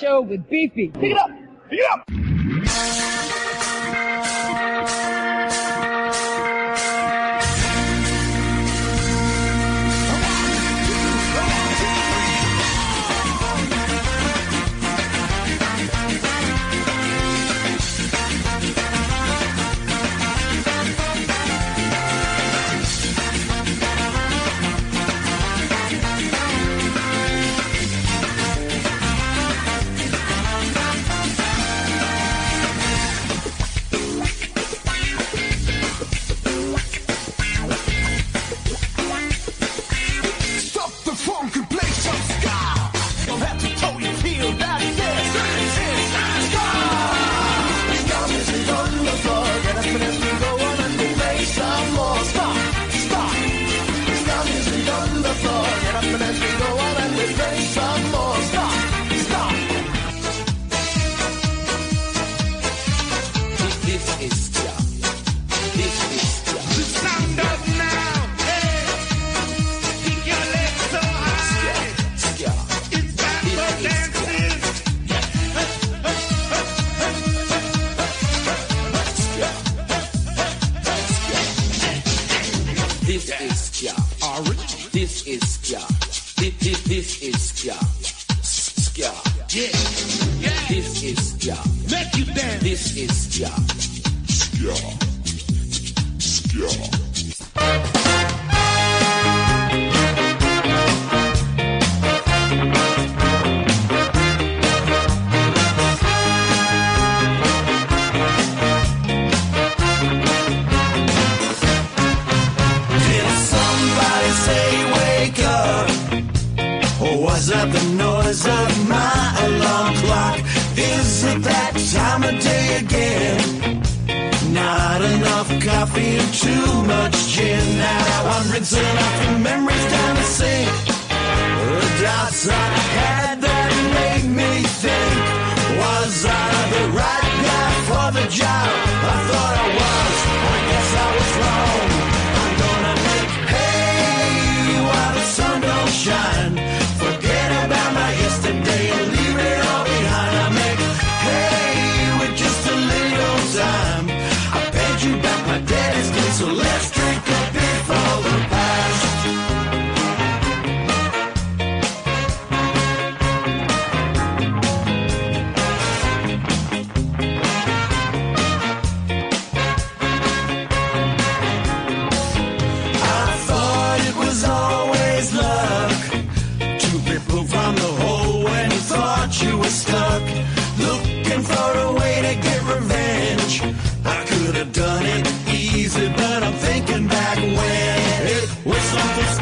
Show with Beefy. Pick it up. Pick it up.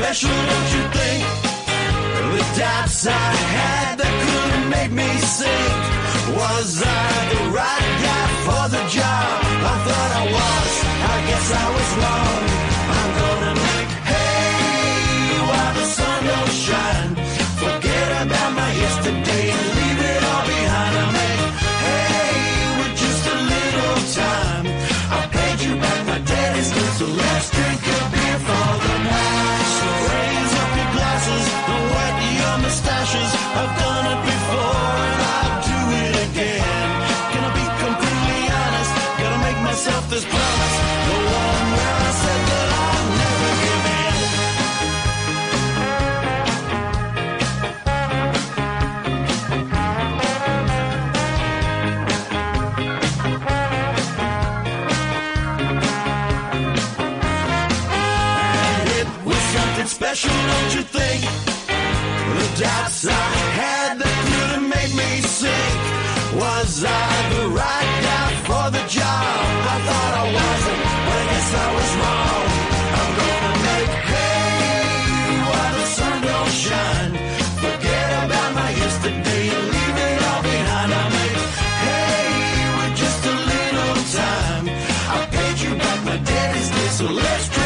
Special, don't you think? The doubts I had that could have made me sick. Was I the right guy for the job? I thought I was. I guess I was thoughts I had the could have made me sick. Was I the right guy for the job? I thought I wasn't, but I guess I was wrong. I'm gonna make hay while the sun don't shine. Forget about my yesterday and leave it all behind. I make hay with just a little time. I paid you back my debt is this, so let's.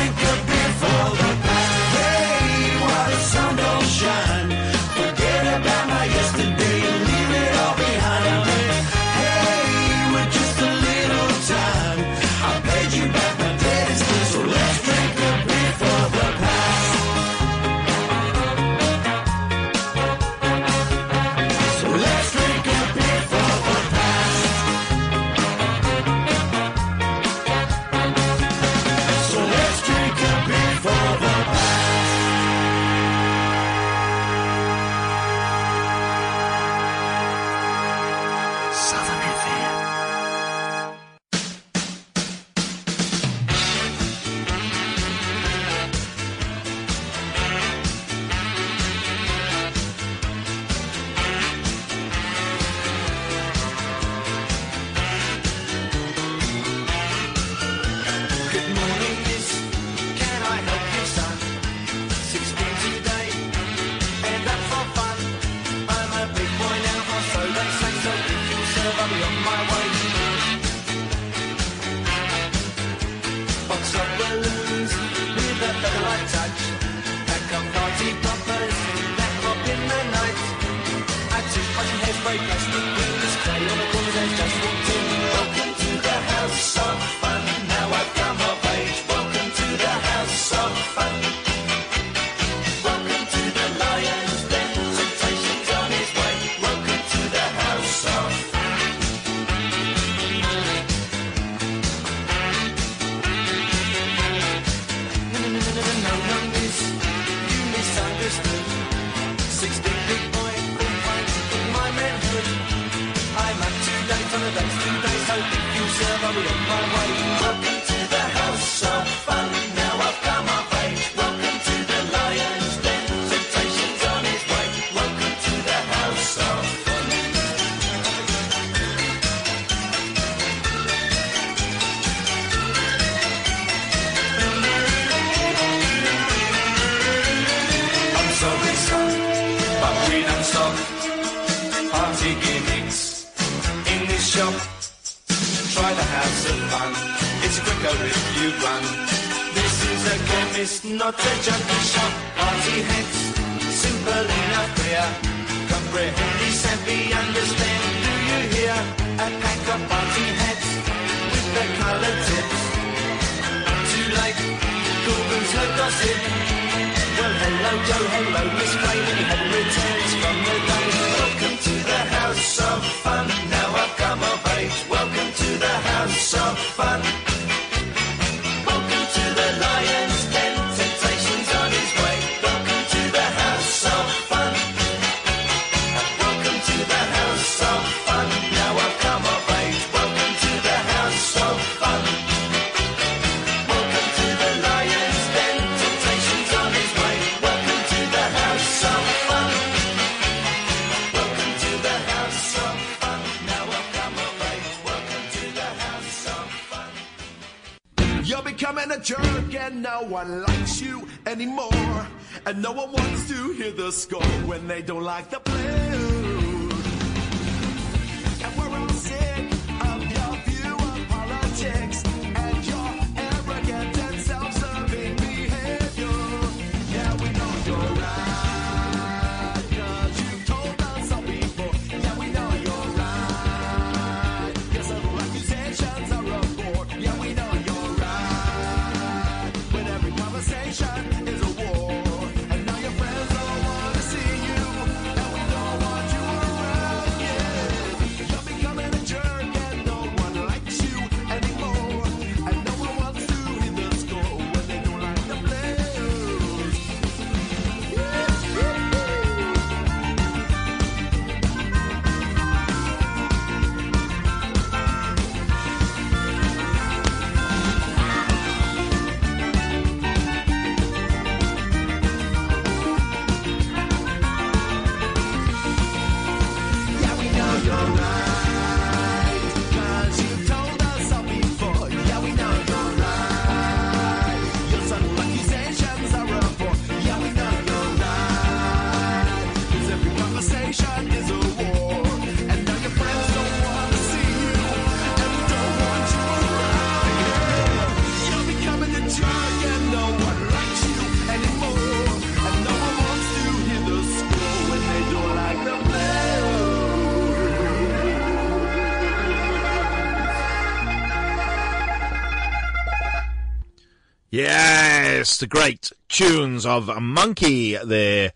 the great tunes of Monkey there.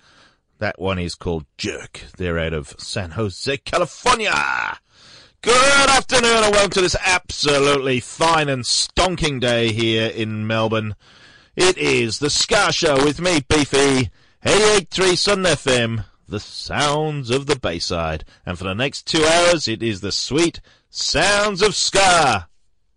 That one is called Jerk. They're out of San Jose, California. Good afternoon and welcome to this absolutely fine and stonking day here in Melbourne. It is the Ska Show with me, Beefy, 883 Sun FM, the sounds of the Bayside. And for the next two hours, it is the sweet sounds of ska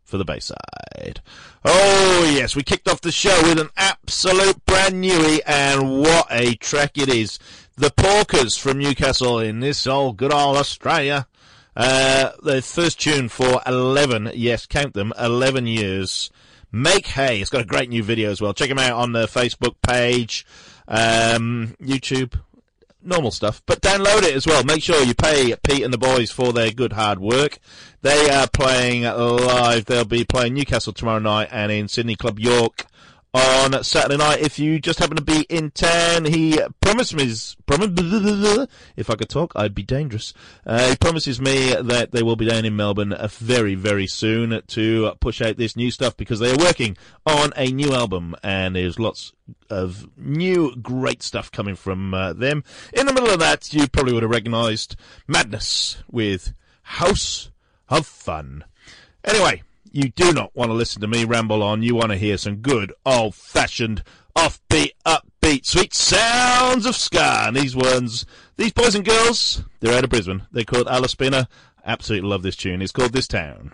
for the Bayside. Oh yes, we kicked off the show with an absolute brand newie, and what a track it is. The Porkers from Newcastle in this old good old Australia. Uh, the first tune for 11, yes, count them, 11 years. Make Hay. It's got a great new video as well. Check them out on the Facebook page, um, YouTube, normal stuff. But download it as well. Make sure you pay Pete and the boys for their good hard work. They are playing live. They'll be playing Newcastle tomorrow night and in Sydney Club York on Saturday night. If you just happen to be in town, he promised me, if I could talk, I'd be dangerous. Uh, he promises me that they will be down in Melbourne very, very soon to push out this new stuff because they are working on a new album and there's lots of new great stuff coming from uh, them. In the middle of that, you probably would have recognised Madness with House of Fun. Anyway, you do not want to listen to me ramble on. You want to hear some good old fashioned, offbeat, upbeat, sweet sounds of ska. And these ones, these boys and girls, they're out of Brisbane. They're called Alla Spina. Absolutely love this tune. It's called This Town.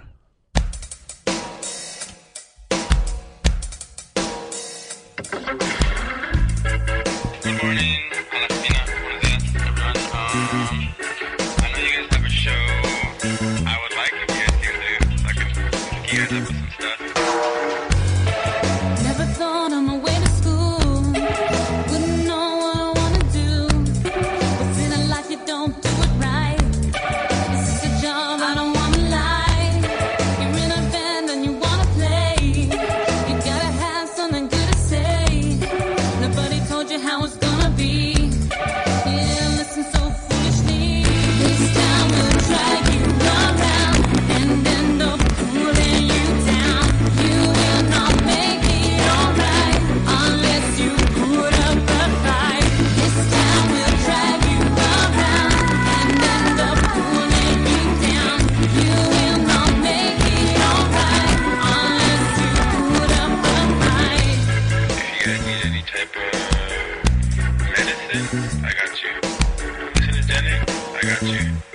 I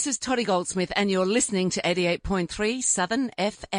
this is Toddy Goldsmith, and you're listening to 88.3 Southern FM.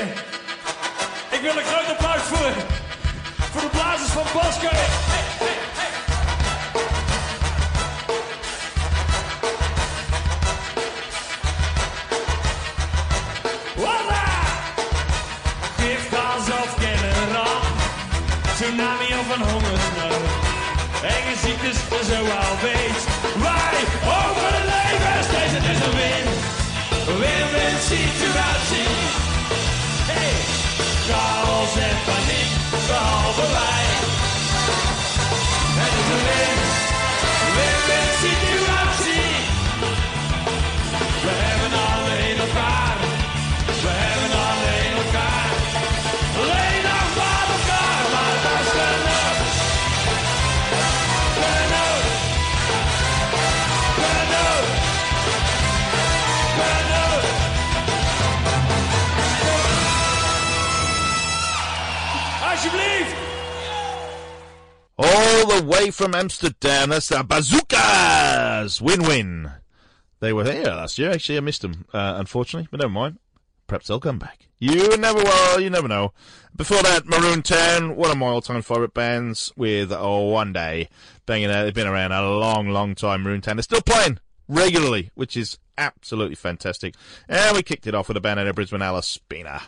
Wij from Amsterdam, that's the Bazzookas! Win-win. They were here last year. Actually, I missed them, uh, unfortunately, but never mind. perhaps they'll come back. You never will, you never know. Before that, Maroon Town, one of my all-time favourite bands with oh, One Day. Banging out, they've been around a long, long time, Maroon Town. They're still playing regularly, which is absolutely fantastic. And we kicked it off with a band out of Brisbane, Alla Spina,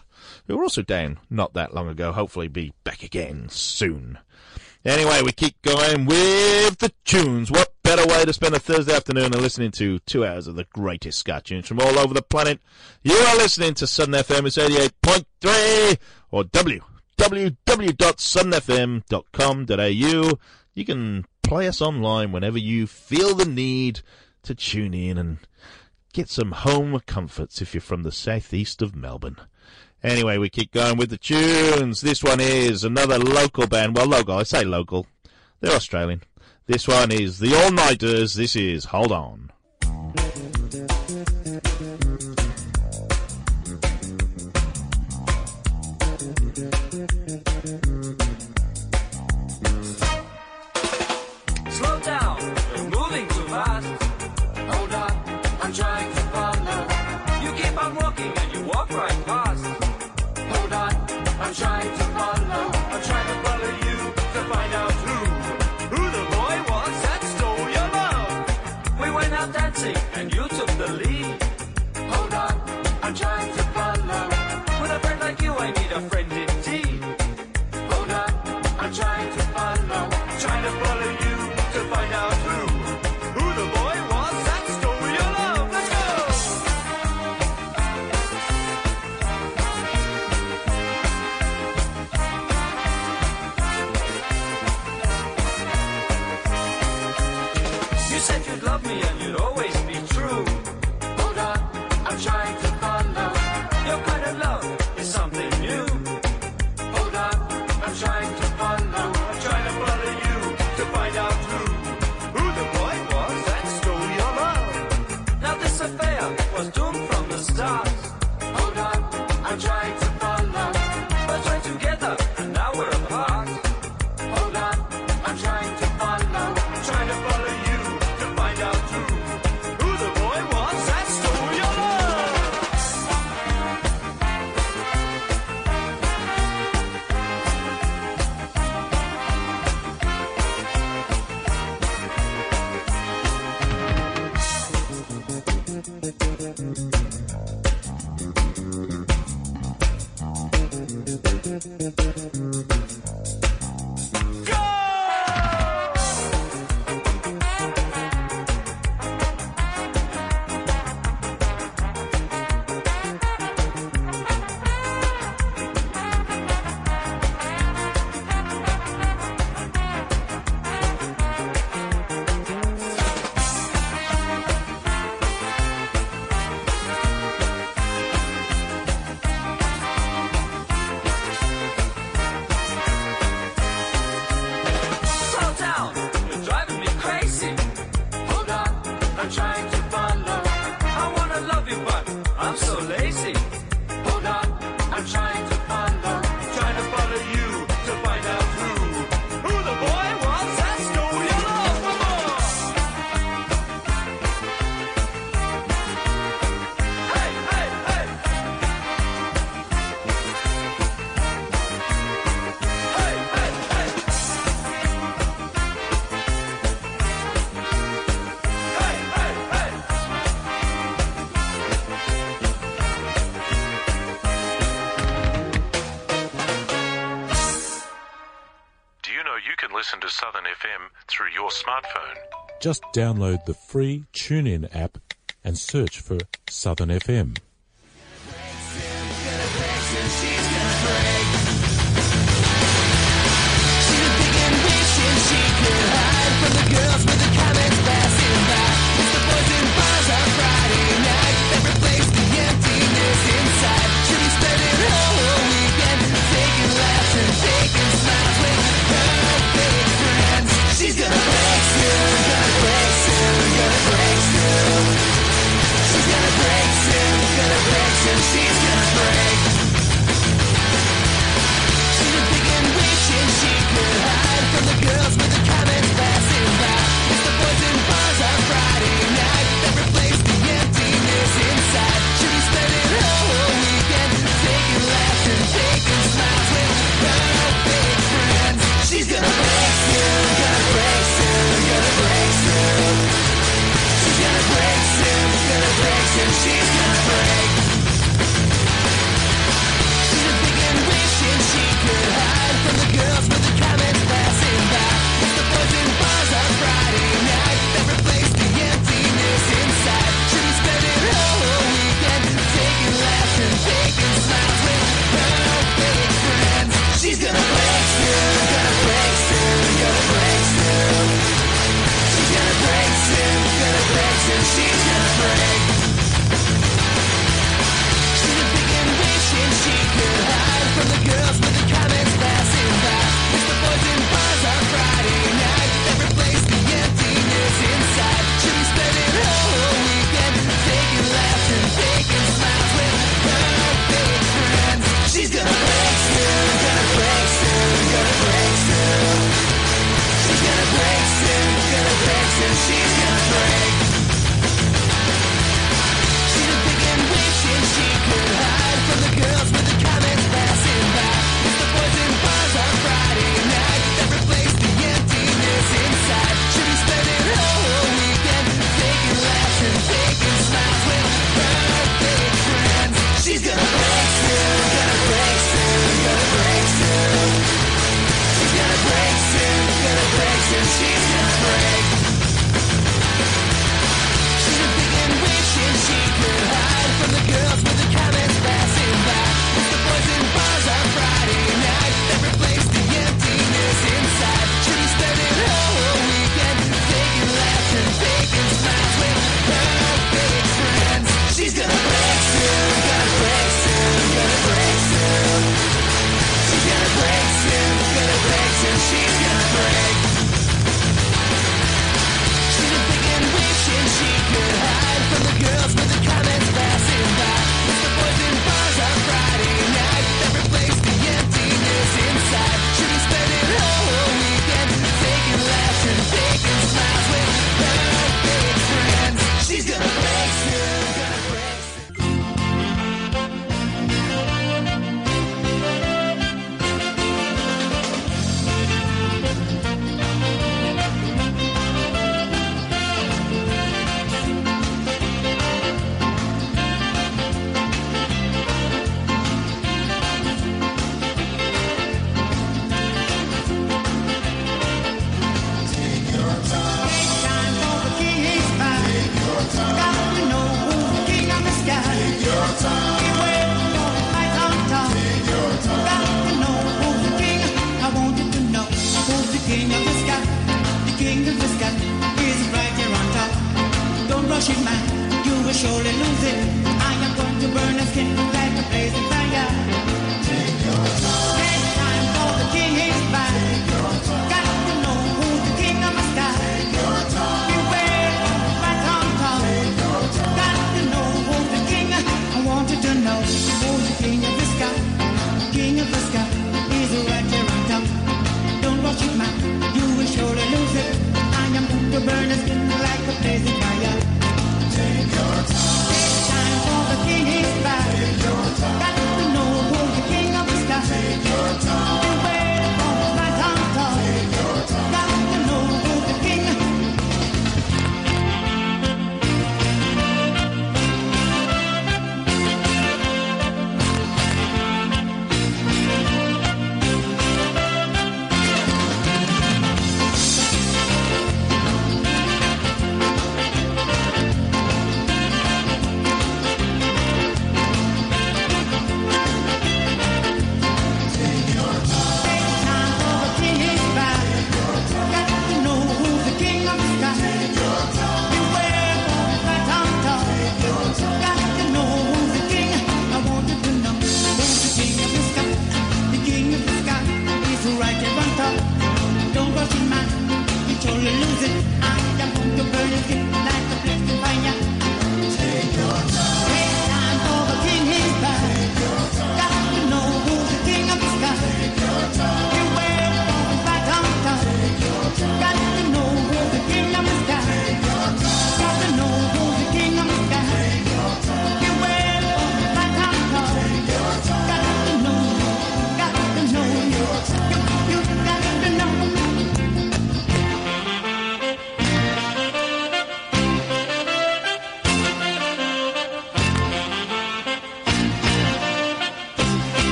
who were also down not that long ago. Hopefully be back again soon. Anyway, we keep going with the tunes. What better way to spend a Thursday afternoon than listening to two hours of the greatest ska tunes from all over the planet? You are listening to Southern FM. It's 88.3 or www.southernfm.com.au. You can play us online whenever you feel the need to tune in and get some home comforts if you're from the southeast of Melbourne. Anyway, we keep going with the tunes. This one is another local band. Well, local, I say local. They're Australian. This one is the Allniters. This is Hold On. Listen to Southern FM through your smartphone? Just download the free TuneIn app and search for Southern FM.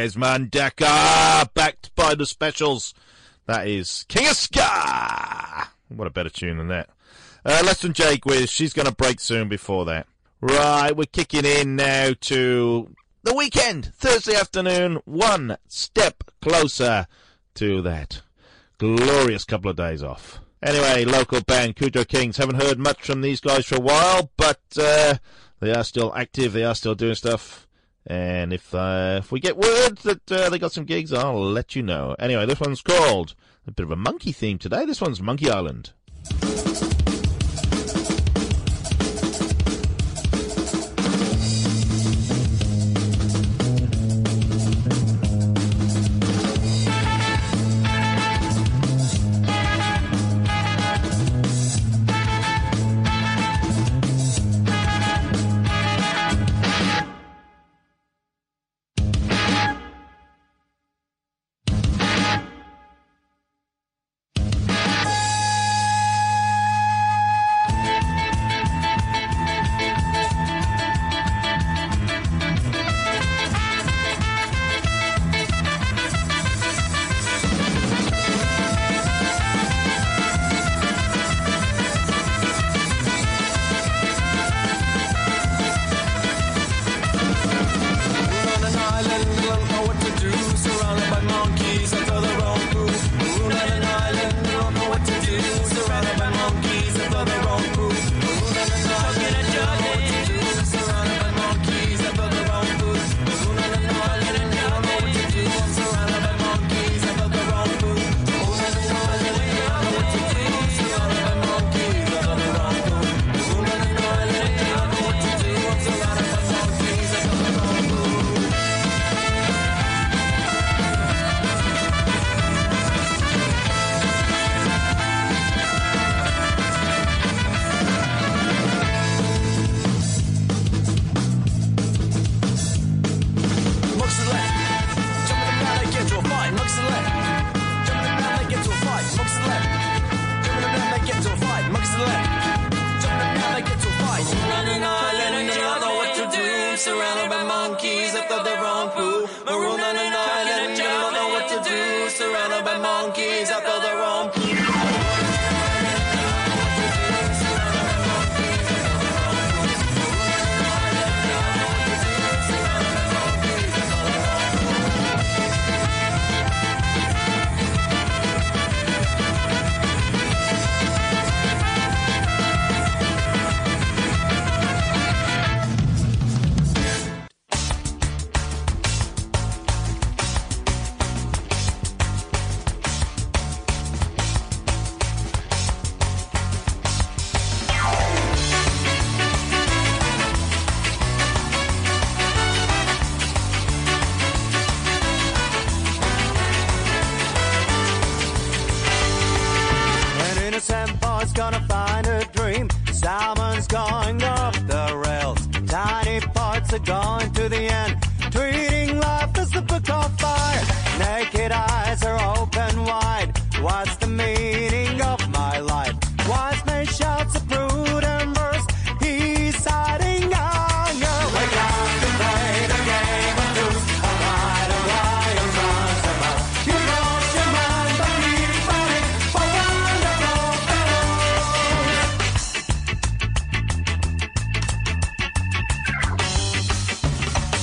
Desmond Dekker, backed by the specials. That is King of Ska. What a better tune than that. Uh, less than Jake with She's to break soon before that. Right, we're kicking in now to the weekend, Thursday afternoon, one step closer to that glorious couple of days off. Anyway, local band Kujo Kings. Haven't heard much from these guys for a while, but uh, they are still active. They are still doing stuff. And if uh, if we get word that uh, they got some gigs, I'll let you know. Anyway, this one's called a bit of a monkey theme today. This one's Monkey Island.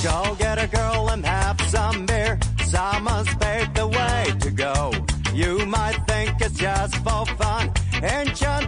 Go get a girl and have some beer. Someone's paved the way to go. You might think it's just for fun, enchanted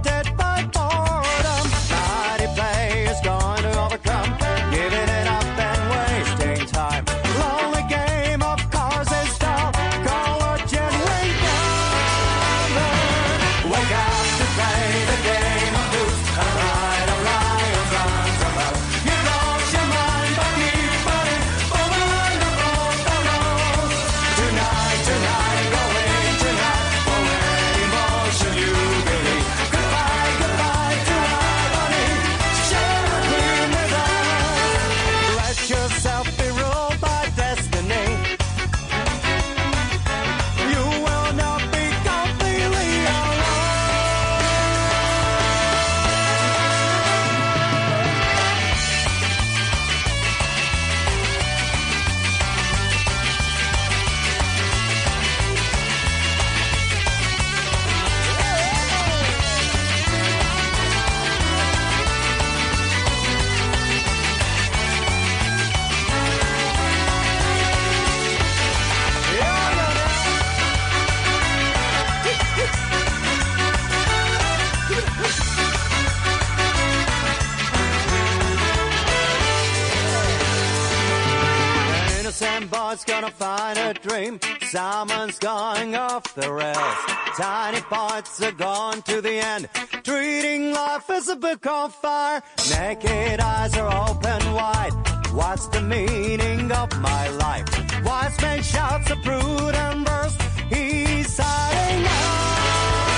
Tiny parts are gone to the end. Treating life as a book on fire. Naked eyes are open wide. What's the meaning of my life? Wise man shouts a prudent verse. He's hiding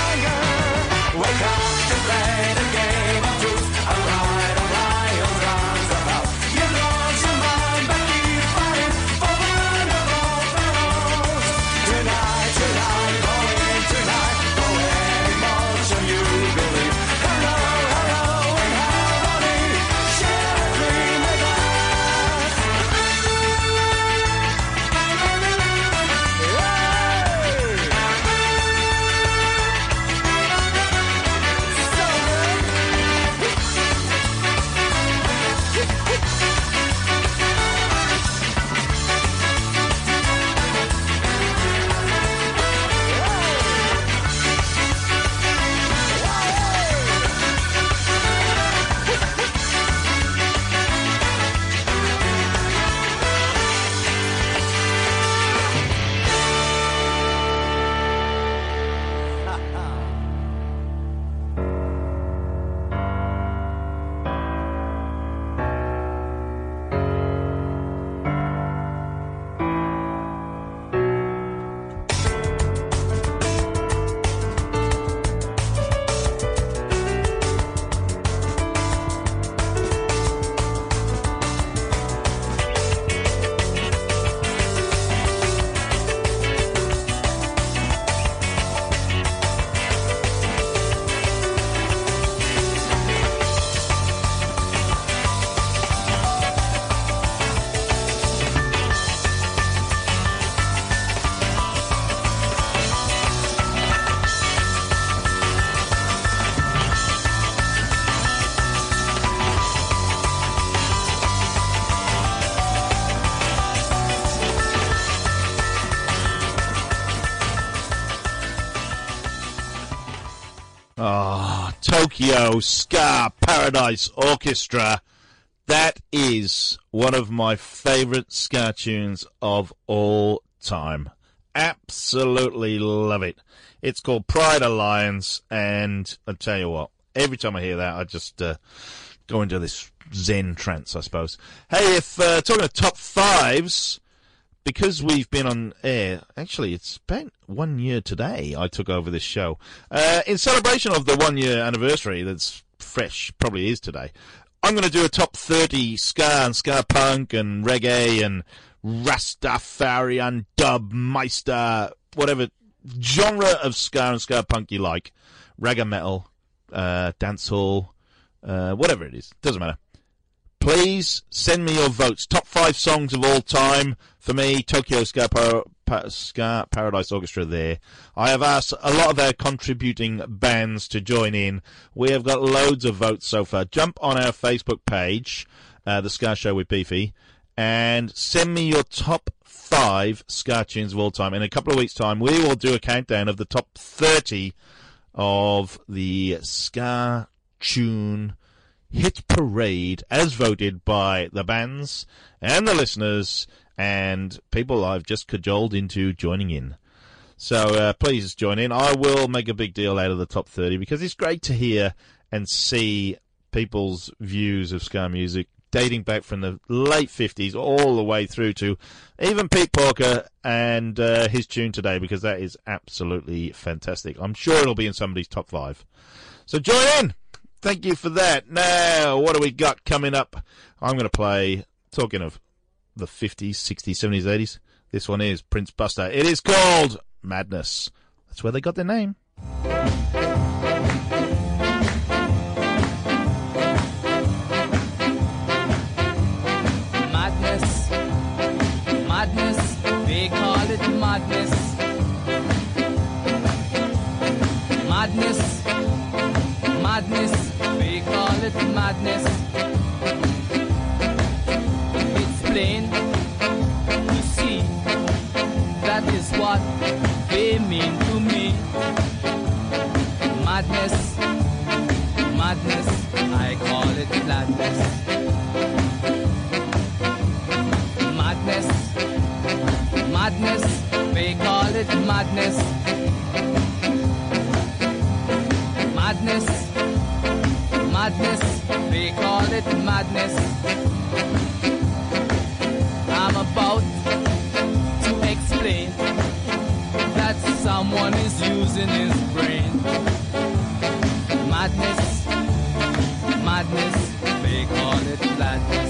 anger. Wake up to play Tokyo Ska Paradise Orchestra. That is one of my favourite ska tunes of all time. Absolutely love it. It's called Pride Alliance, and I tell you what, every time I hear that, I just uh, go into this Zen trance, I suppose. Hey, if uh, talking of top fives, because we've been on air, actually, it's about one year today. I took over this show uh, in celebration of the one year anniversary. That's fresh, probably is today. I'm going to do a top 30 ska and ska punk and reggae and Rastafarian dub meister, whatever genre of ska and ska punk you like, reggae metal, uh, dancehall, uh, whatever it is, doesn't matter. Please send me your votes. Top five songs of all time for me. Tokyo Ska, Pa- Ska Paradise Orchestra. There, I have asked a lot of their contributing bands to join in. We have got loads of votes so far. Jump on our Facebook page, uh, the Ska Show with Beefy, and send me your top five ska tunes of all time. In a couple of weeks' time, we will do a countdown of the top thirty of the ska tune hit parade as voted by the bands and the listeners and people I've just cajoled into joining in. So uh, please join in. I will make a big deal out of the top 30 because it's great to hear and see people's views of ska music dating back from the late 50s all the way through to even Pete Porker and uh, his tune today because that is absolutely fantastic. I'm sure it'll be in somebody's top five. So join in. Thank you for that. Now, what do we got coming up? I'm going to play, talking of the 50s, 60s, 70s, 80s. This one is Prince Buster. It is called Madness. That's where they got their name. Madness, madness, call it madness. Madness, madness, it madness. It's plain to see that is what they mean to me. Madness, madness, I call it gladness. madness, madness, they call it madness. Madness, madness, they call it madness. I'm about to explain that someone is using his brain. Madness, madness, they call it madness.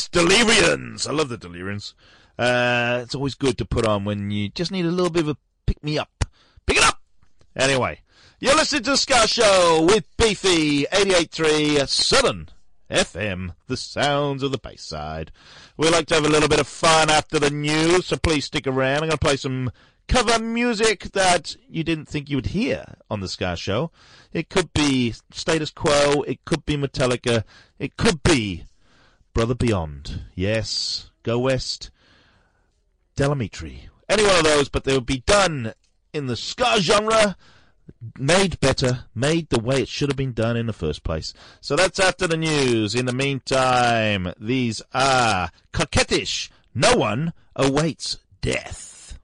Yes, Delirians. I love the Delirians. Uh, it's always good to put on when you just need a little bit of a pick me up. Pick it up! Anyway, you're listening to the Ska Show with Beefy 88.3 Southern FM, the sounds of the Bayside. We like to have a little bit of fun after the news, so please stick around. I'm going to play some cover music that you didn't think you would hear on the Ska Show. It could be Status Quo, it could be Metallica, it could be Brother Beyond. Yes, Go West, Del Amitri. Any one of those, but they would be done in the ska genre, made better, made the way it should have been done in the first place. So that's after the news. In the meantime, these are coquettish. No one awaits death.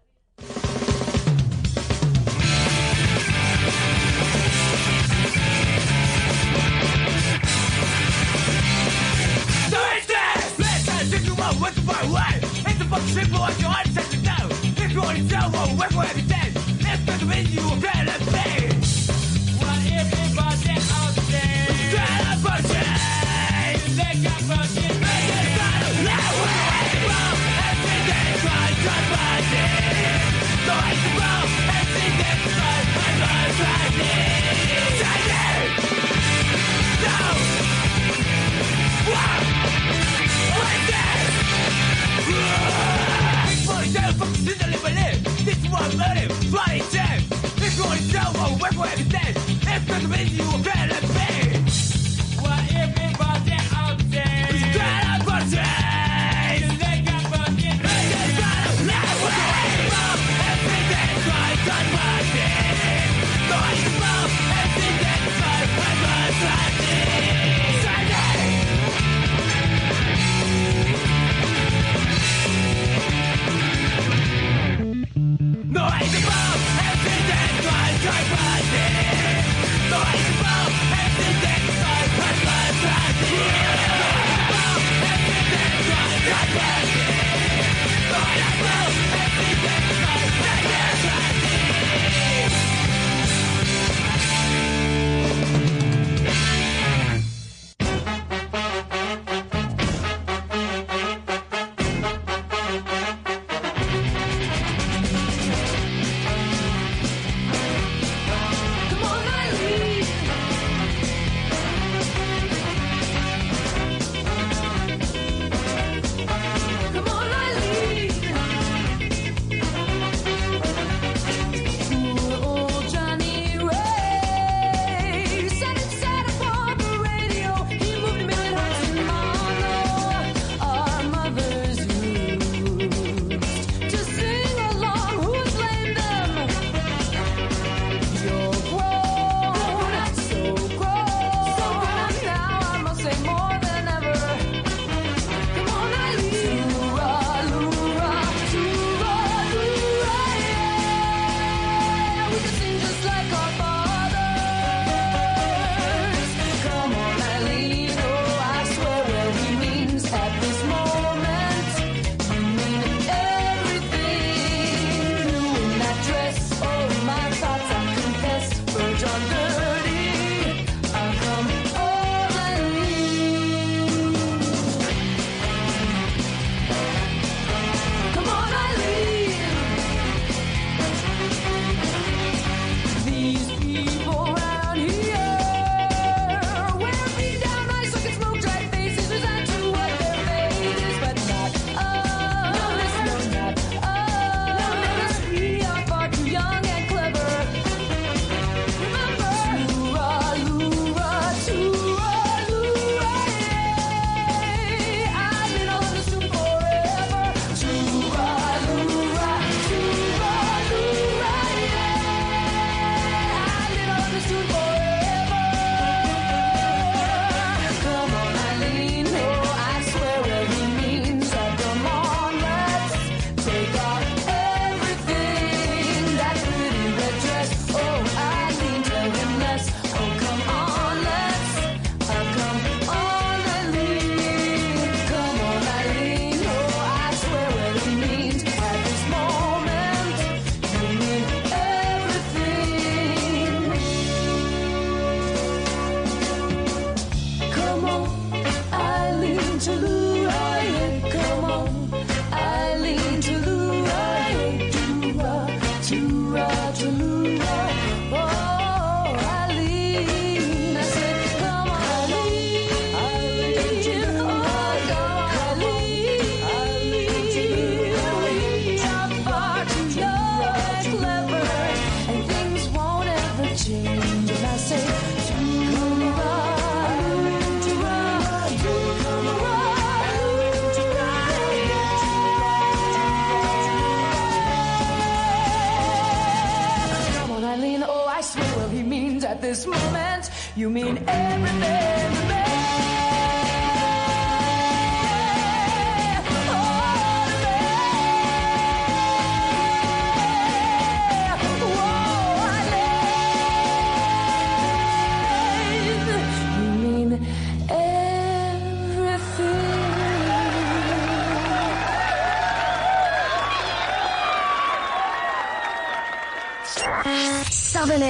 It's the fucking simple as you want to you to tell what we're going to let's go to you a plan of pain. What everybody out there? Try for everything trying to this? Down from the city living This I'm learning, If you want to going to say It's going to be you No, I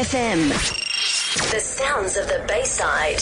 FM. The sounds of the Bayside.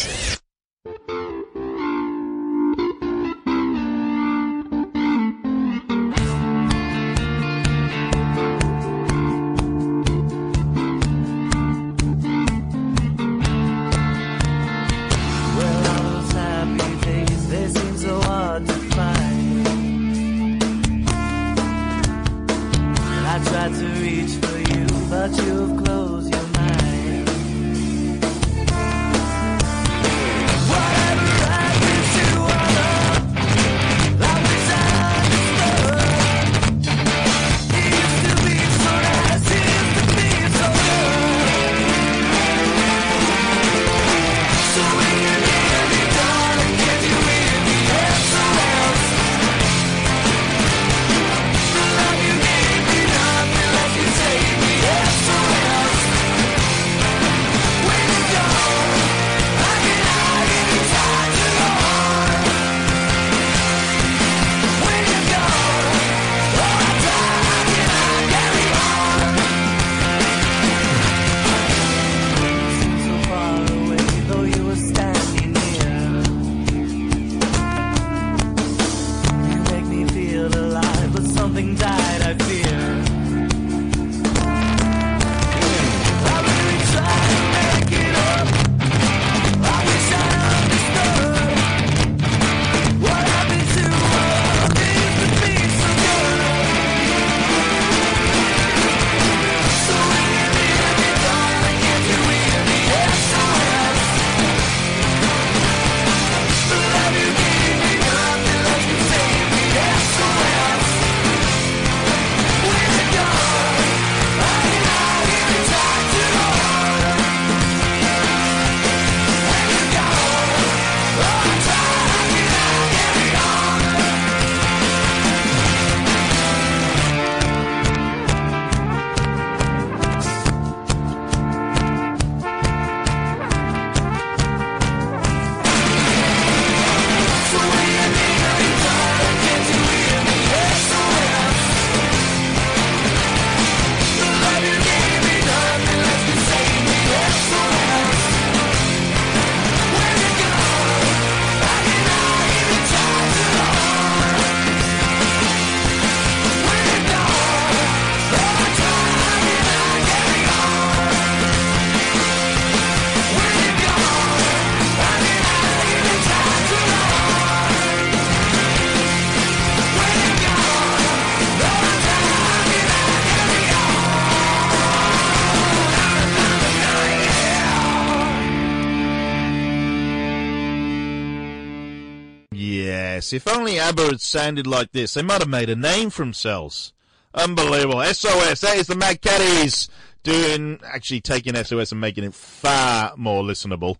Yes, if only ABBA had sounded like this, they might have made a name for themselves. Unbelievable. SOS, that is the Mad Caddies doing, actually taking SOS and making it far more listenable.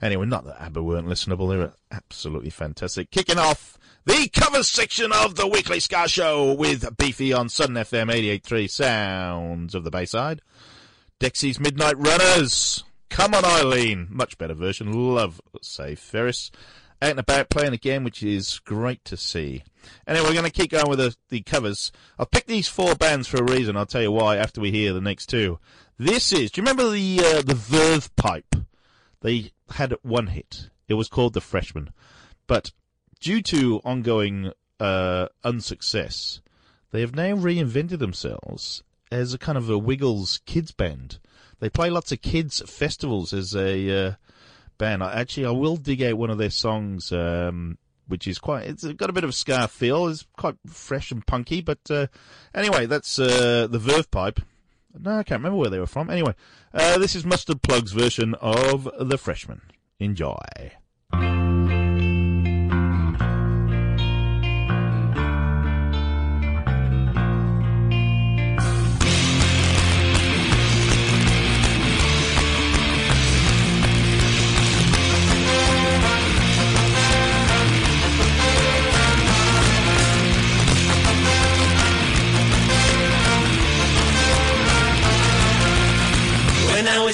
Anyway, not that ABBA weren't listenable, they were absolutely fantastic. Kicking off the cover section of the Weekly Ska Show with Beefy on Southern FM 88.3 Sounds of the Bayside. Dexy's Midnight Runners. Come on, Eileen. Much better version. Love, Save Ferris. Out and about playing again, which is great to see. Anyway, we're going to keep going with the, the covers. I've picked these four bands for a reason. I'll tell you why after we hear the next two. This is, do you remember the, uh, the Verve Pipe? They had one hit. It was called The Freshman. But due to ongoing uh, unsuccess, they have now reinvented themselves as a kind of a Wiggles kids band. They play lots of kids festivals as a uh, I, actually, I will dig out one of their songs, um, which is quite. It's got a bit of a ska feel. It's quite fresh and punky. But uh, anyway, that's uh, the Verve Pipe. No, I can't remember where they were from. Anyway, uh, this is Mustard Plug's version of The Freshman. Enjoy.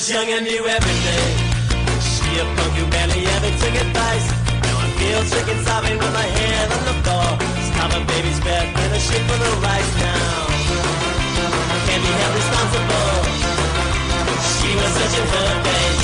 Young and new every day. She a punk who barely ever took advice. Now I feel sick and sobbing with my head on the floor. Stop a baby's breath and a shit for the rice now. I can't be held responsible. She was such a her face.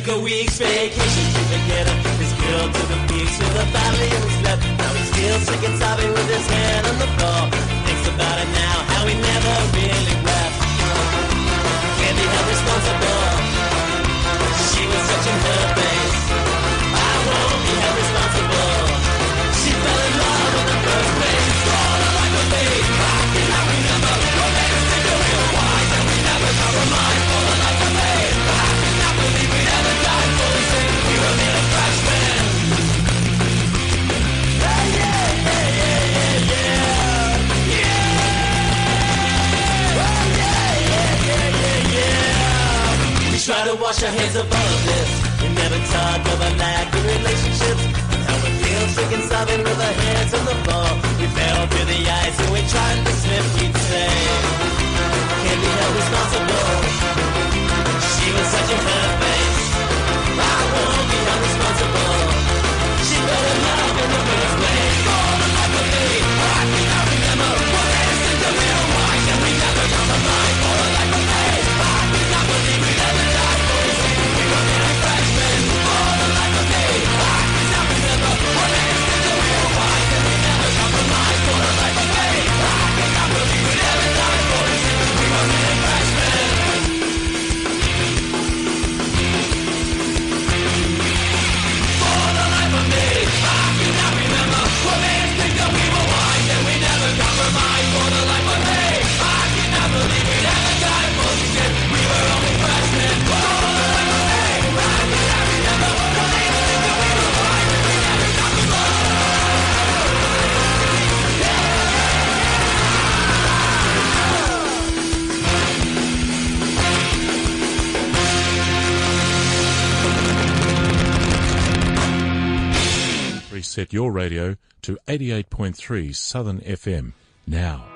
Took a week's vacation to forget her. His girl took a beach to the valley and slept. Now he's still sick and sobbing with his head on the floor. Thinks about it now, how he never really left. Can't be held responsible. She was touching her face. To wash our hands of all of this. We never talk of our lack of relationships. And how we feel sick and sobbing with our heads on the floor. We fell through the ice and we tried to slip, you'd say. Can't be held responsible. She was such a her face. I won't be held responsible. She fell in love in the first place. Your radio to 88.3 Southern FM now.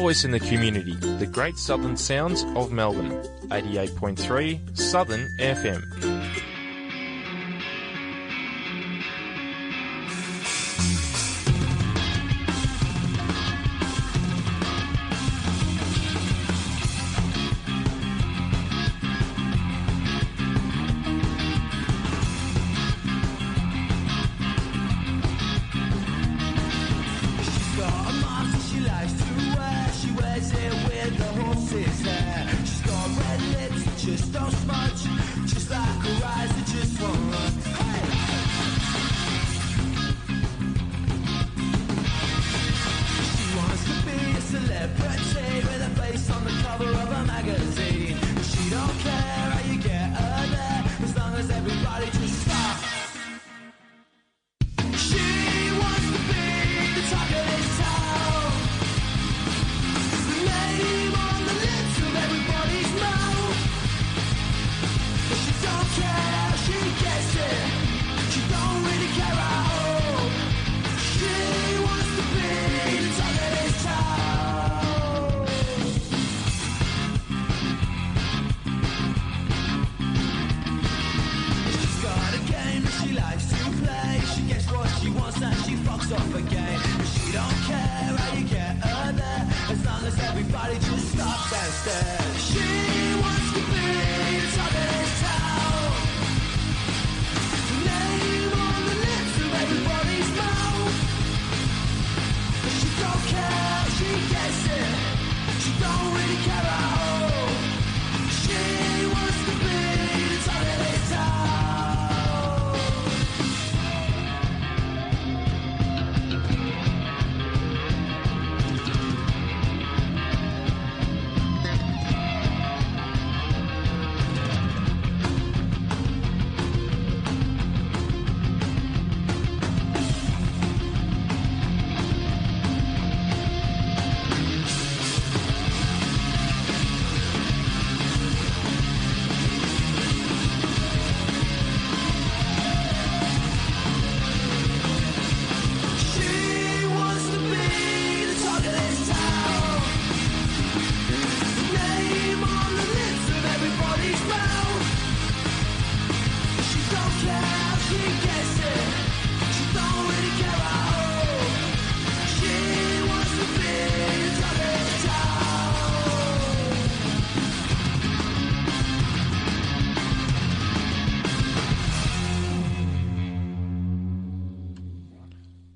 voice in the community, the great southern sounds of Melbourne. 88.3 Southern FM.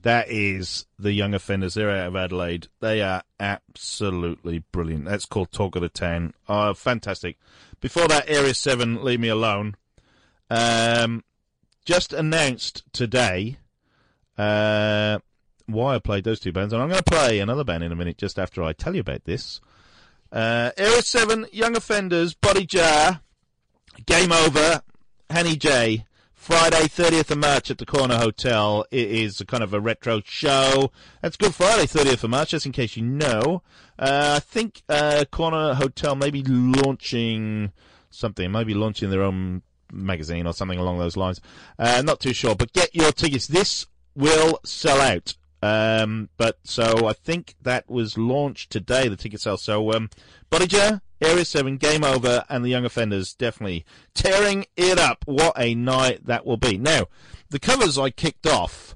That is the Young Offenders. They're out of Adelaide. They are absolutely brilliant. That's called Talk of the Town. Oh, fantastic. Before that, Area 7, Leave Me Alone. Um, just announced today uh, why I played those two bands. And I'm going to play another band in a minute just after I tell you about this. Uh, Area 7, Young Offenders, Bodyjar, Game Over, Hanny J. Friday, 30th of March at the Corner Hotel. It is a kind of a retro show. That's Good Friday, 30th of March, just in case you know. Uh, I think uh, Corner Hotel may be launching something, maybe launching their own magazine or something along those lines. Uh, not too sure, but get your tickets. This will sell out. Um, but so I think that was launched today, the ticket sale. So, um, Bodyjar, Area 7, Game Over, and the Young Offenders definitely tearing it up. What a night that will be. Now, the covers I kicked off,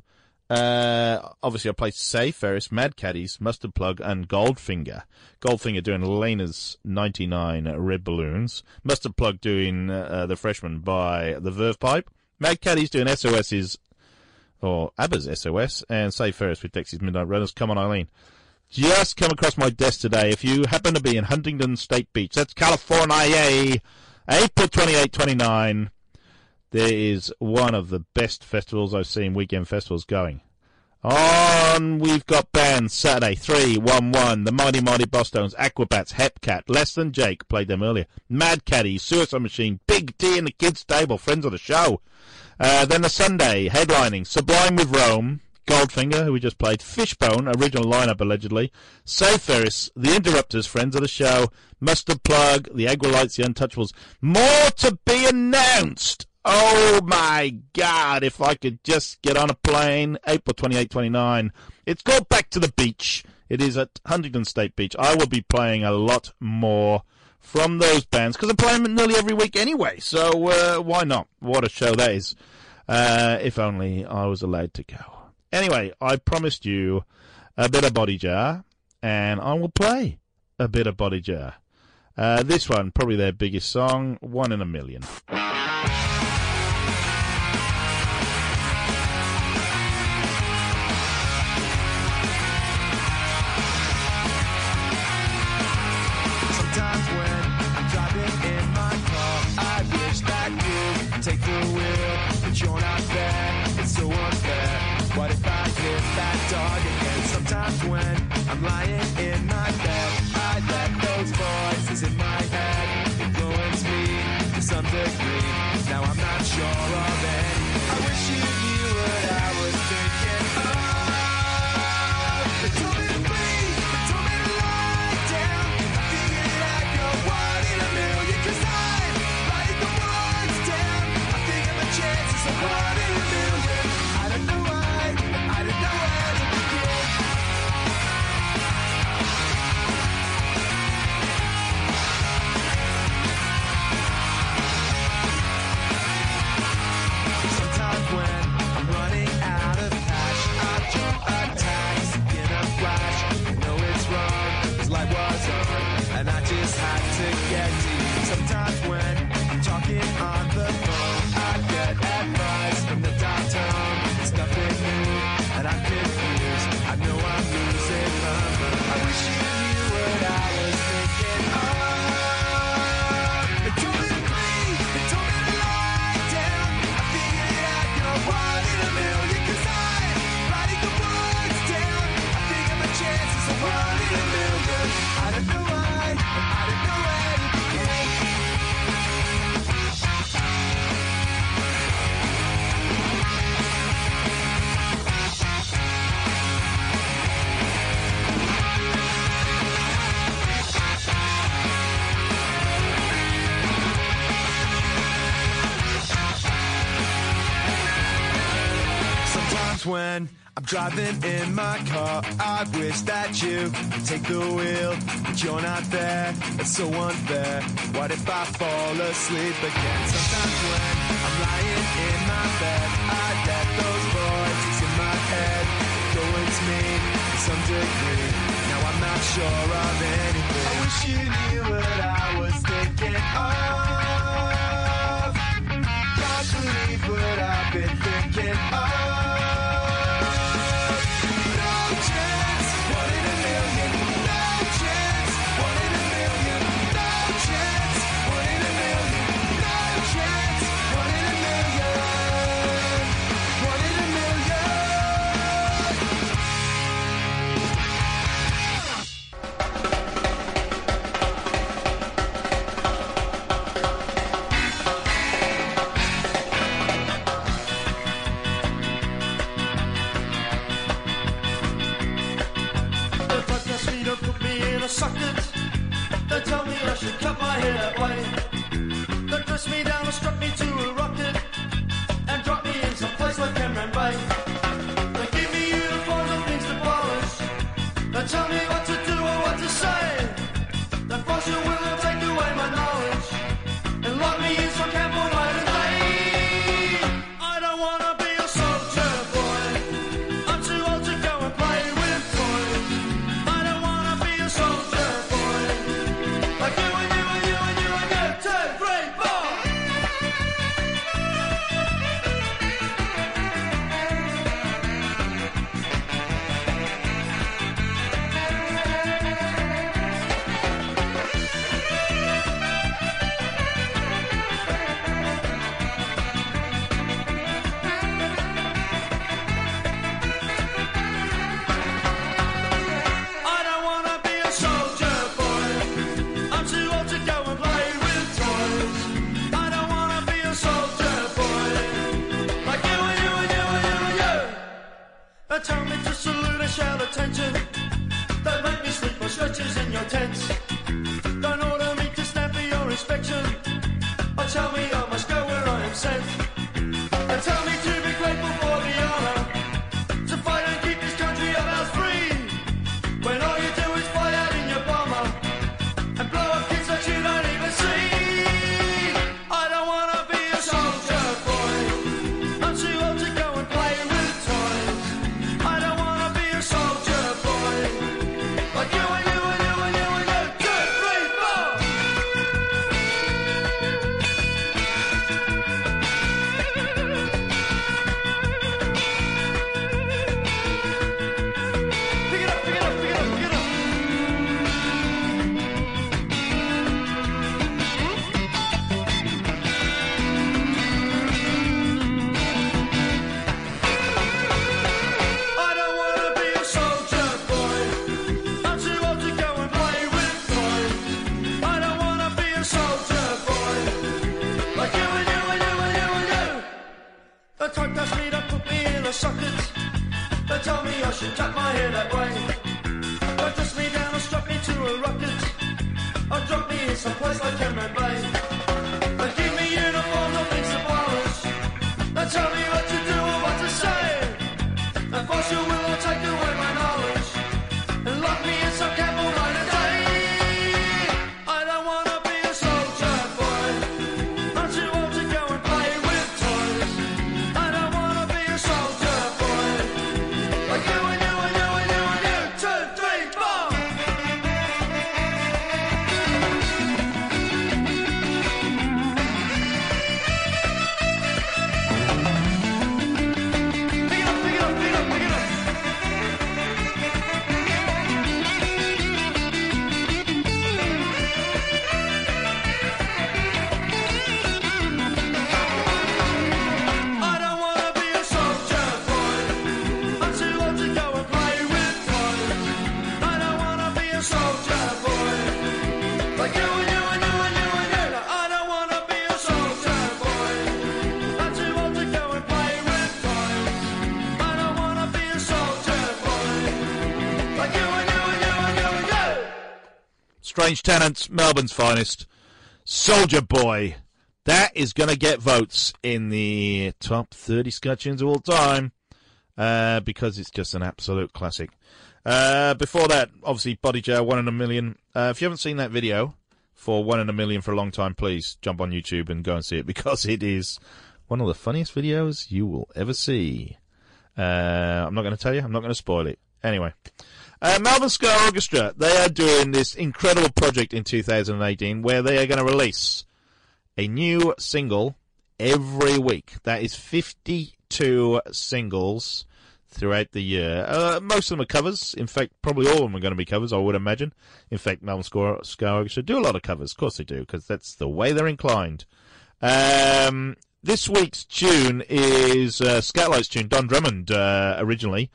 uh, obviously I played Save Ferris, Mad Caddies, Mustard Plug, and Goldfinger. Goldfinger doing Nena's 99 Red Balloons. Mustard Plug doing, uh, The Freshman by The Verve Pipe. Mad Caddies doing SOS's or ABBA's SOS, and Save Ferris with Dexy's Midnight Runners. Come on, Eileen. Just come across my desk today. If you happen to be in Huntington State Beach, that's California, April 28, 29, there is one of the best festivals I've seen, weekend festivals going. On, we've got bands Saturday, 3, 1, 1, the Mighty Mighty Bosstones, Aquabats, Hepcat, Less Than Jake, played them earlier, Mad Caddy, Suicide Machine, Big D and the Kids Table, friends of the show. Uh, then the Sunday, headlining, Sublime with Rome, Goldfinger, who we just played, Fishbone, original lineup allegedly, Save Ferris, The Interrupters, friends of the show, Mustard Plug, The Aggrolites, The Untouchables. More to be announced! Oh my god, if I could just get on a plane, April 28, 29. It's called Back to the Beach. It is at Huntington State Beach. I will be playing a lot more from those bands because I play them nearly every week anyway. So uh, why not? What a show that is! Uh, if only I was allowed to go. Anyway, I promised you a bit of Bodyjar, and I will play a bit of Bodyjar. Uh, this one, probably their biggest song, One in a Million. Lying in my bed, I let those voices in my head influence me to some degree. Now I'm not sure of it. I wish you knew what I was thinking of. when I'm driving in my car. I wish that you take the wheel, but you're not there. It's so unfair. What if I fall asleep again? Sometimes when I'm lying in my bed, I let those voices in my head go into me to some degree. Now I'm not sure of anything. I wish you knew what I was thinking of. Can't believe what I've been thinking of. Strange Tenants, Melbourne's finest, Soldier Boy. That is going to get votes in the top 30 scutcheons of all time uh, because it's just an absolute classic. Uh, before that, obviously, Bodyjar, One in a Million. Uh, if you haven't seen that video for One in a Million for a long time, please jump on YouTube and go and see it because it is one of the funniest videos you will ever see. Uh, I'm not going to tell you, I'm not going to spoil it. Anyway, uh, Melbourne Ska Orchestra. They are doing this incredible project in 2018 where they are going to release a new single every week. That is 52 singles throughout the year. Uh, most of them are covers. In fact, probably all of them are going to be covers, I would imagine. In fact, Melbourne Ska Orchestra do a lot of covers. Of course they do, because that's the way they're inclined. Um, this week's tune is uh, Skatalites' tune, Don Drummond uh, originally.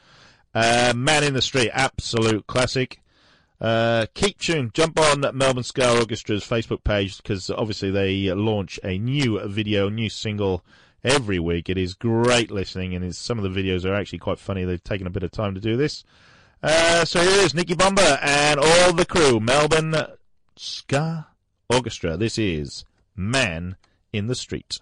Uh, Man in the Street, absolute classic. Uh, keep tuned. Jump on Melbourne Ska Orchestra's Facebook page because obviously they launch a new video, new single every week. It is great listening, and some of the videos are actually quite funny. They've taken a bit of time to do this. Uh, so here is Nicky Bomba and all the crew, Melbourne Ska Orchestra. This is Man in the Street.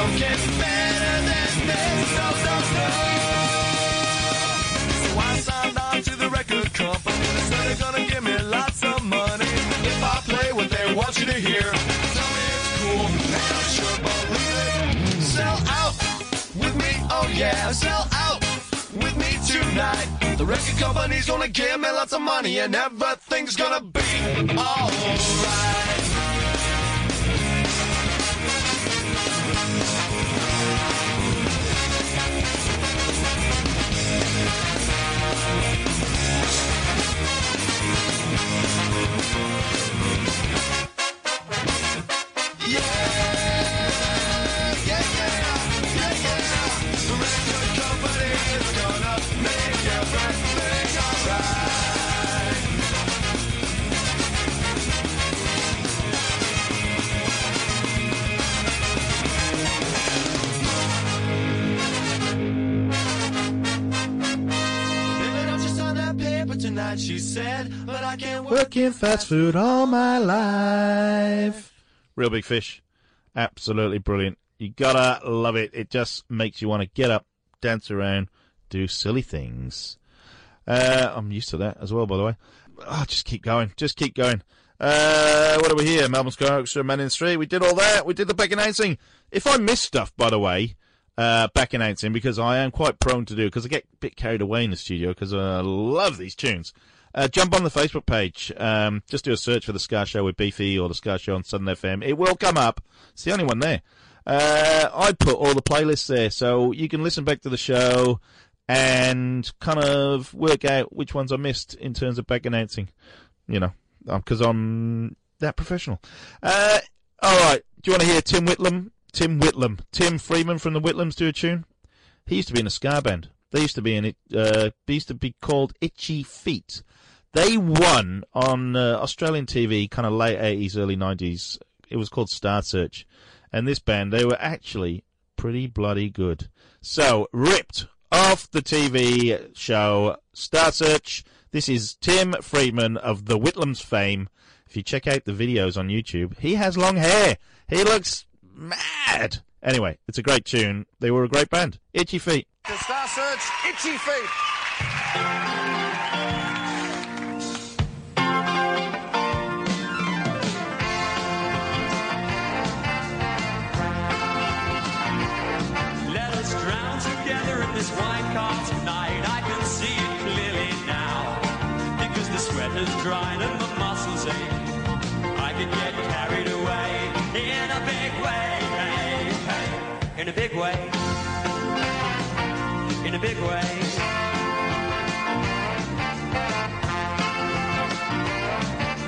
Don't get better than this. No, no, no. So I signed on to the record company. They're gonna give me lots of money. If I play what they want you to hear. Tell me it's cool. I sure believe it. Sell out with me, oh yeah. Sell out with me tonight. The record company's gonna give me lots of money and everything's gonna be alright. Paper she said, but I can't work. Working fast food all my life. Reel Big Fish. Absolutely brilliant. You gotta love it. It just makes you want to get up, dance around, do silly things. Uh, I'm used to that as well, by the way. Oh, just keep going. Just keep going. Uh, what are we here? Melbourne Ska Orchestra, Man in the Street. We did all that. We did the back announcing. If I miss stuff, by the way, uh, back announcing, because I am quite prone to do, because I get a bit carried away in the studio, because I love these tunes. Uh, jump on the Facebook page. Um, just do a search for the Ska Show with Beefy or the Ska Show on Southern FM. It will come up. It's the only one there. Uh, I put all the playlists there, so you can listen back to the show and kind of work out which ones I missed in terms of back announcing. You know, because I'm that professional. Uh, all right. Do you want to hear Tim Whitlam? Tim Whitlam. Tim Freeman from the Whitlams do a tune. He used to be in a ska band. They used to be in it. Uh, they used to be called Itchy Feet. They won on uh, Australian TV, kind of late eighties, early nineties. It was called Star Search, and this band they were actually pretty bloody good. So ripped off the TV show Star Search. This is Tim Freedman of the Whitlams fame. If you check out the videos on YouTube, he has long hair. He looks mad. Anyway, it's a great tune. They were a great band. Itchy Feet. The Star Search, Itchy Feet. Let us drown together in this wine car tonight. I can see it clearly now. Because the sweat has dried and the muscles ache. I can get carried away in a big way in a big way, in a big way.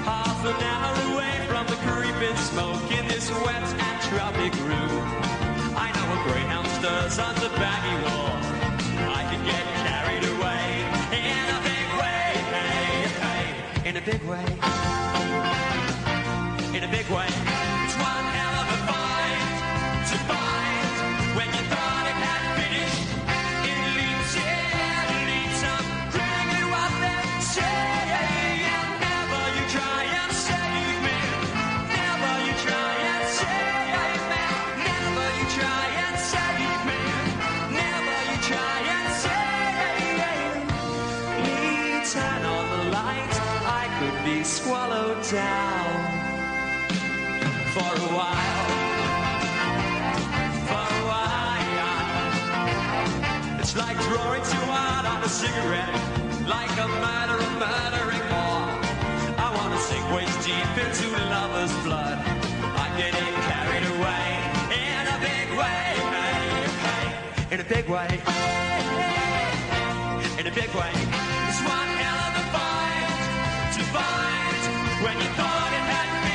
Half an hour away from the creeping smoke in this wet and tropic room. I know a greyhound stirs on the baggy wall. I could get carried away in a big way, hey, hey, in a big way, in a big way. roaring too hard on a cigarette, like a matter of mattering war. I wanna sink waist deep into lover's blood. I'm getting carried away in a big way, hey, hey. in a big way, hey, in a big way. It's one hell of a fight to fight when you thought it had been.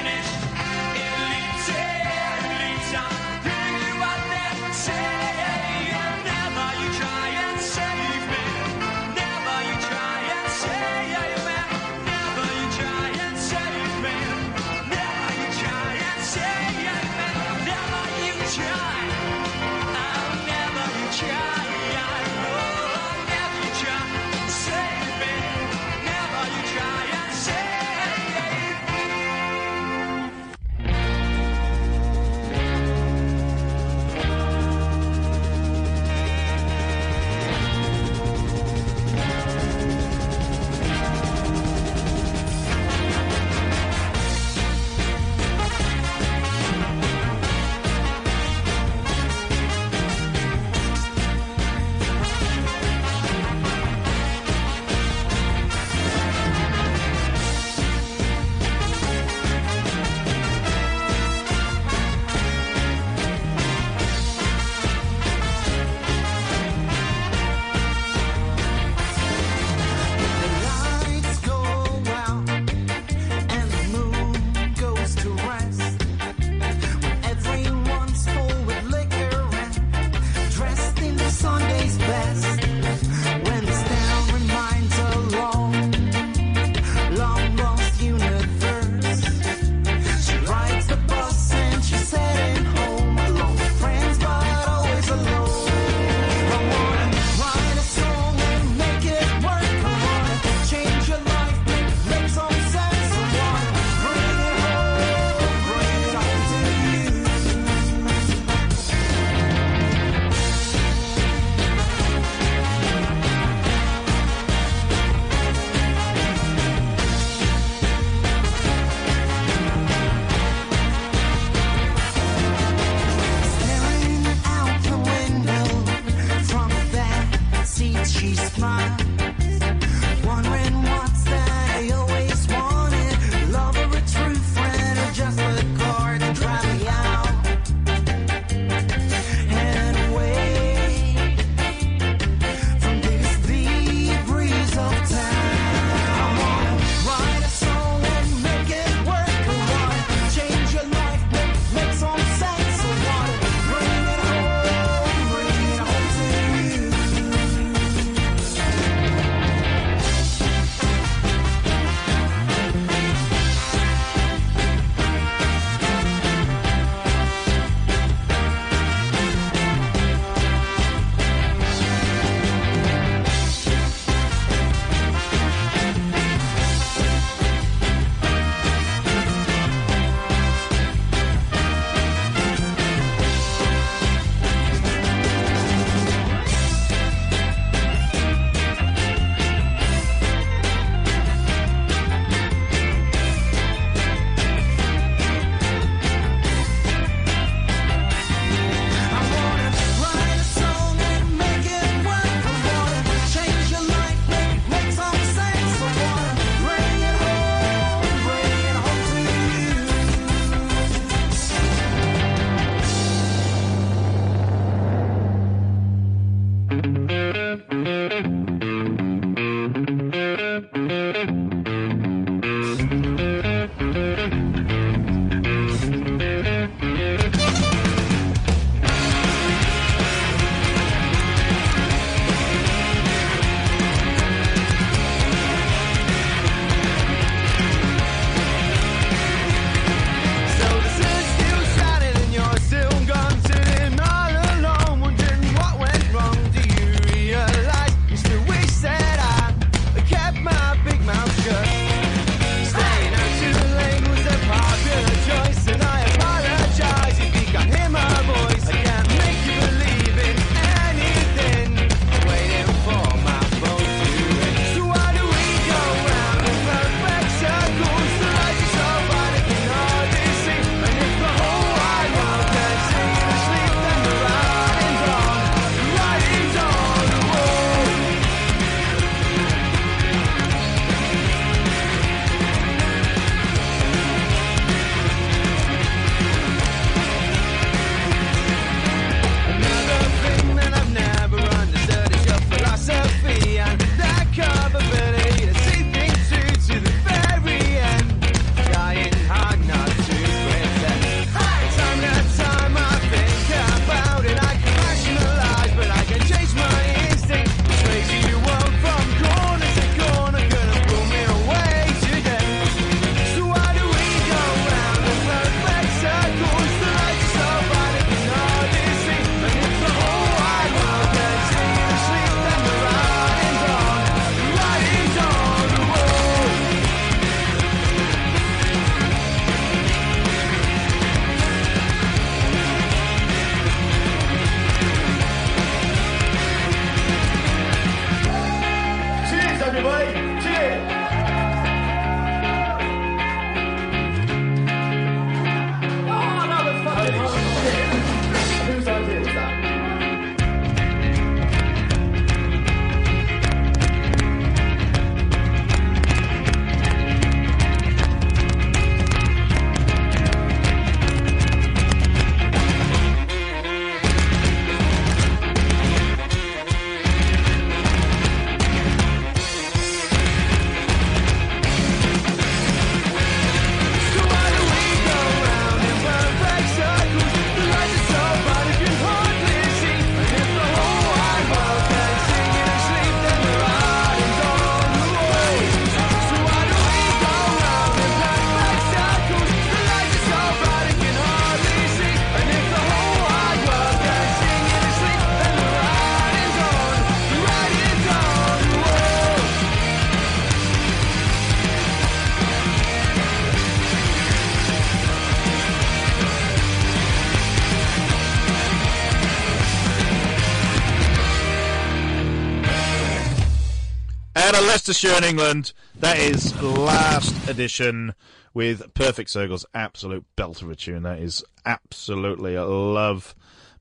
Leicestershire in England. That is last edition with Perfect Circles. Absolute belt of a tune. That is absolutely a love.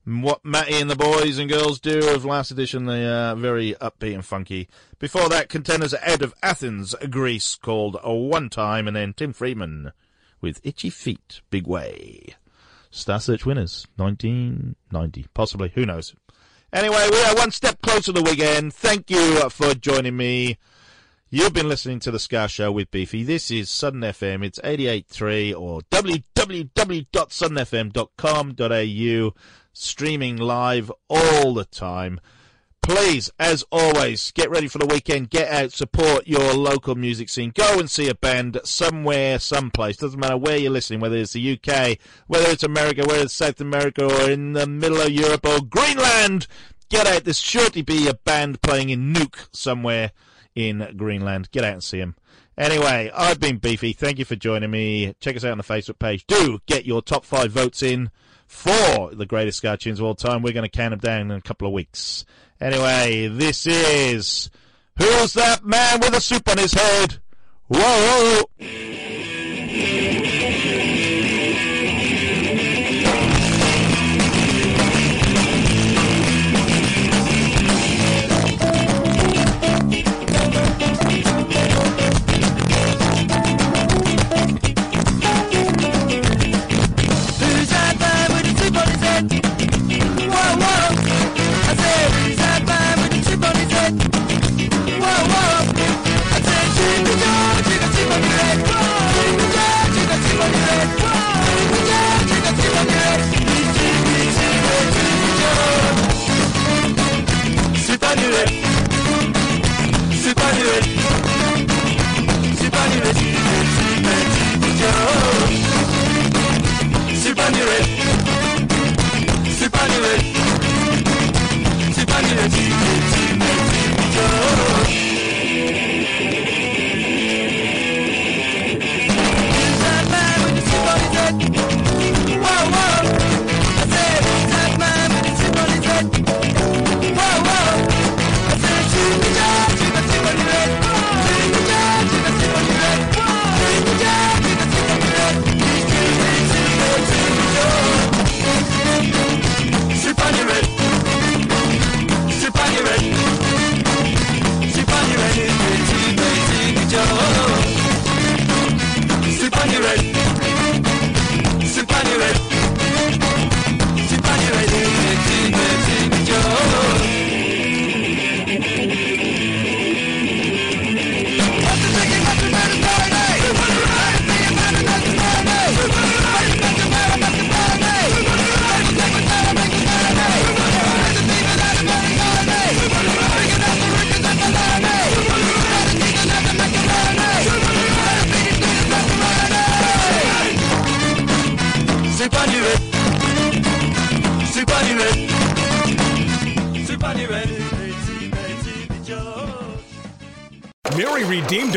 What Matty and the boys and girls do of last edition, they are very upbeat and funky. Before that, contenders out of Athens, Greece, called One Time, and then Tim Freeman with Itchy Feet, Big Way. Star Search winners, 1990, possibly, who knows. Anyway, we are one step closer to the weekend. Thank you for joining me. You've been listening to The Ska Show with Beefy. This is Southern FM. It's 88.3 or www.southernfm.com.au. Streaming live all the time. Please, as always, get ready for the weekend. Get out, support your local music scene. Go and see a band somewhere, someplace. Doesn't matter where you're listening, whether it's the UK, whether it's America, whether it's South America, or in the middle of Europe or Greenland. Get out. There's sure to be a band playing in Nuuk somewhere in Greenland. Get out and see him. Anyway, I've been Beefy. Thank you for joining me. Check us out on the Facebook page. Do get your top five votes in for the greatest Ska tunes of all time. We're going to count them down in a couple of weeks. Anyway, this is Who's That Man with a Soup on His Head? Whoa! Whoa. I said, chip, chip, chip, chip on your